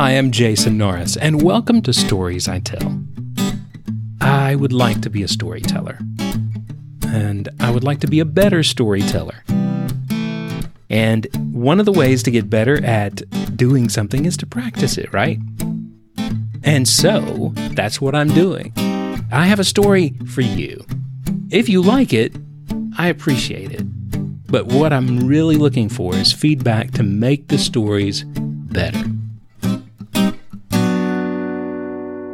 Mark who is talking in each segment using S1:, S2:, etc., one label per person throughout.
S1: Hi, I'm Jason Norris, and welcome to Stories I Tell. I would like to be a storyteller, and I would like to be a better storyteller. And one of the ways to get better at doing something is to practice it, right? And so that's what I'm doing. I have a story for you. If you like it, I appreciate it. But what I'm really looking for is feedback to make the stories better.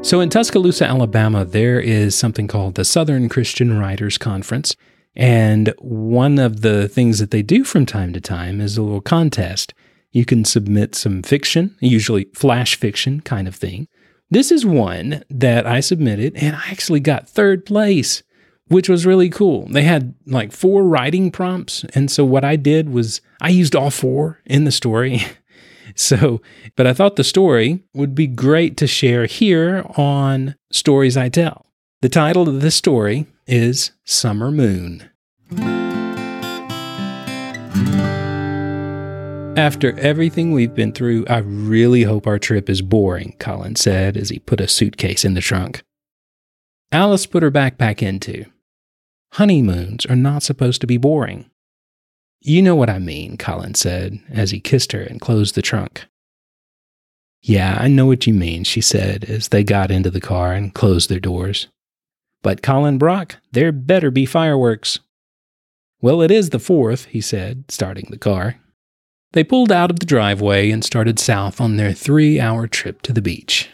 S1: So in Tuscaloosa, Alabama, there is something called the Southern Christian Writers Conference. And one of the things that they do from time to time is a little contest. You can submit some fiction, usually flash fiction kind of thing. This is one that I submitted and I actually got third place, which was really cool. They had like four writing prompts. And so what I did was I used all four in the story. So, but I thought the story would be great to share here on Stories I Tell. The title of this story is Summer Moon. After everything we've been through, I really hope our trip is boring, Colin said as he put a suitcase in the trunk. Alice put her backpack into. Honeymoons are not supposed to be boring. You know what I mean, Colin said as he kissed her and closed the trunk. Yeah, I know what you mean, she said as they got into the car and closed their doors. But Colin Brock, there better be fireworks. Well, it is the fourth, he said, starting the car. They pulled out of the driveway and started south on their three hour trip to the beach.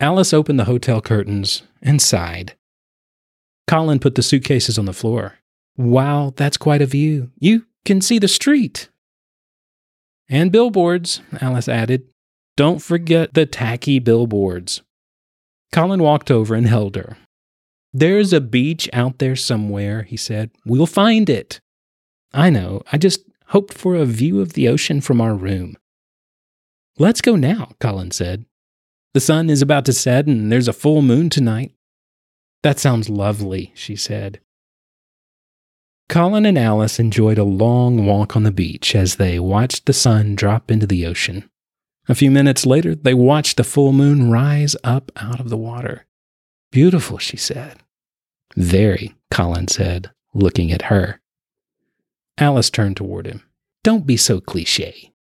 S1: Alice opened the hotel curtains and sighed. Colin put the suitcases on the floor. Wow, that's quite a view. You can see the street. And billboards, Alice added. Don't forget the tacky billboards. Colin walked over and held her. There's a beach out there somewhere, he said. We'll find it. I know. I just hoped for a view of the ocean from our room. Let's go now, Colin said. The sun is about to set and there's a full moon tonight. That sounds lovely, she said. Colin and Alice enjoyed a long walk on the beach as they watched the sun drop into the ocean. A few minutes later, they watched the full moon rise up out of the water. Beautiful, she said. Very, Colin said, looking at her. Alice turned toward him. Don't be so cliche.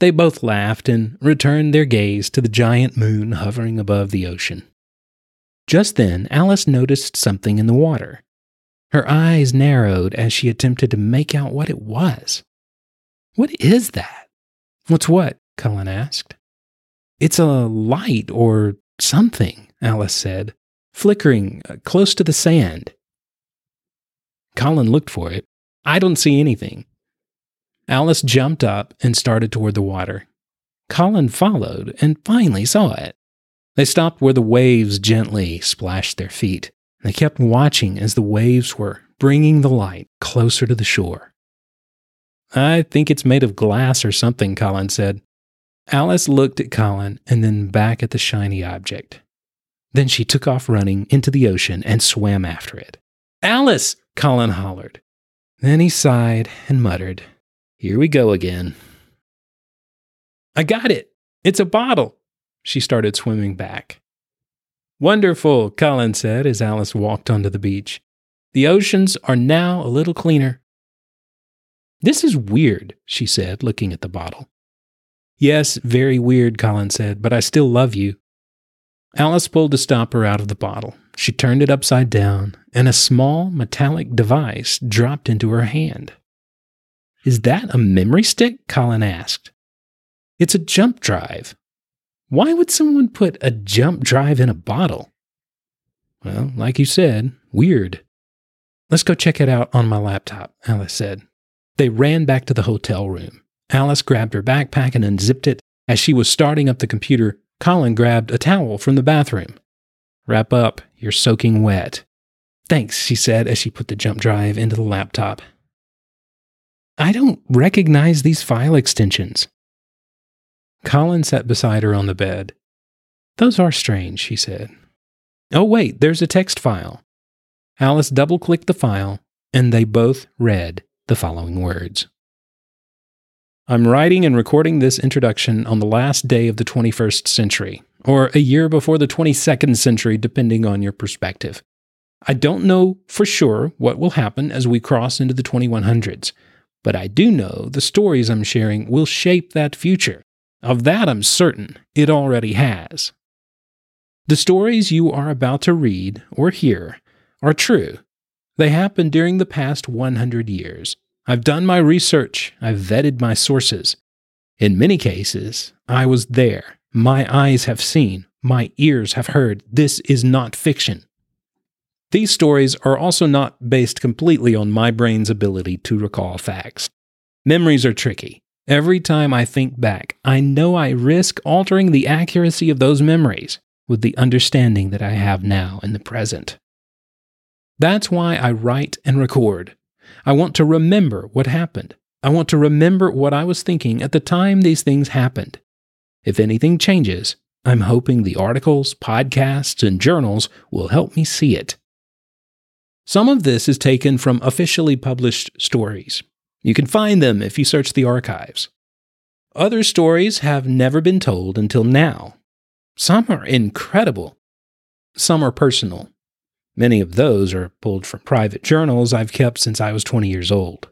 S1: They both laughed and returned their gaze to the giant moon hovering above the ocean. Just then, Alice noticed something in the water. Her eyes narrowed as she attempted to make out what it was. What is that? What's what? Colin asked. It's a light or something, Alice said, flickering uh, close to the sand. Colin looked for it. I don't see anything. Alice jumped up and started toward the water. Colin followed and finally saw it. They stopped where the waves gently splashed their feet. They kept watching as the waves were bringing the light closer to the shore. I think it's made of glass or something, Colin said. Alice looked at Colin and then back at the shiny object. Then she took off running into the ocean and swam after it. Alice! Colin hollered. Then he sighed and muttered, Here we go again. I got it! It's a bottle! She started swimming back. Wonderful, Colin said as Alice walked onto the beach. The oceans are now a little cleaner. This is weird, she said, looking at the bottle. Yes, very weird, Colin said, but I still love you. Alice pulled the stopper out of the bottle. She turned it upside down, and a small metallic device dropped into her hand. Is that a memory stick? Colin asked. It's a jump drive. Why would someone put a jump drive in a bottle? Well, like you said, weird. Let's go check it out on my laptop, Alice said. They ran back to the hotel room. Alice grabbed her backpack and unzipped it. As she was starting up the computer, Colin grabbed a towel from the bathroom. Wrap up, you're soaking wet. Thanks, she said as she put the jump drive into the laptop. I don't recognize these file extensions. Colin sat beside her on the bed. Those are strange, she said. Oh, wait, there's a text file. Alice double clicked the file, and they both read the following words I'm writing and recording this introduction on the last day of the 21st century, or a year before the 22nd century, depending on your perspective. I don't know for sure what will happen as we cross into the 2100s, but I do know the stories I'm sharing will shape that future. Of that, I'm certain it already has. The stories you are about to read or hear are true. They happened during the past 100 years. I've done my research, I've vetted my sources. In many cases, I was there. My eyes have seen, my ears have heard. This is not fiction. These stories are also not based completely on my brain's ability to recall facts. Memories are tricky. Every time I think back, I know I risk altering the accuracy of those memories with the understanding that I have now in the present. That's why I write and record. I want to remember what happened. I want to remember what I was thinking at the time these things happened. If anything changes, I'm hoping the articles, podcasts, and journals will help me see it. Some of this is taken from officially published stories. You can find them if you search the archives. Other stories have never been told until now. Some are incredible. Some are personal. Many of those are pulled from private journals I've kept since I was 20 years old.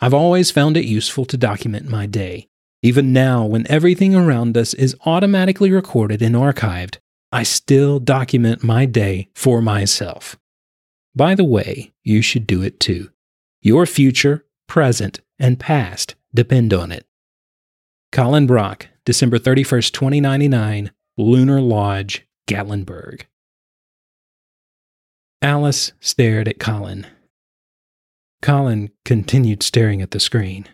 S1: I've always found it useful to document my day. Even now, when everything around us is automatically recorded and archived, I still document my day for myself. By the way, you should do it too. Your future, present, and past depend on it. Colin Brock, December 31st, 2099, Lunar Lodge, Gatlinburg. Alice stared at Colin. Colin continued staring at the screen.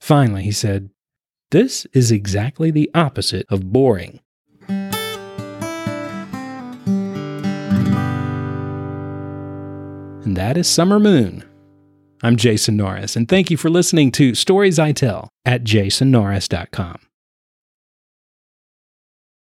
S1: Finally, he said, This is exactly the opposite of boring. And that is Summer Moon. I'm Jason Norris, and thank you for listening to Stories I Tell at jasonnorris.com.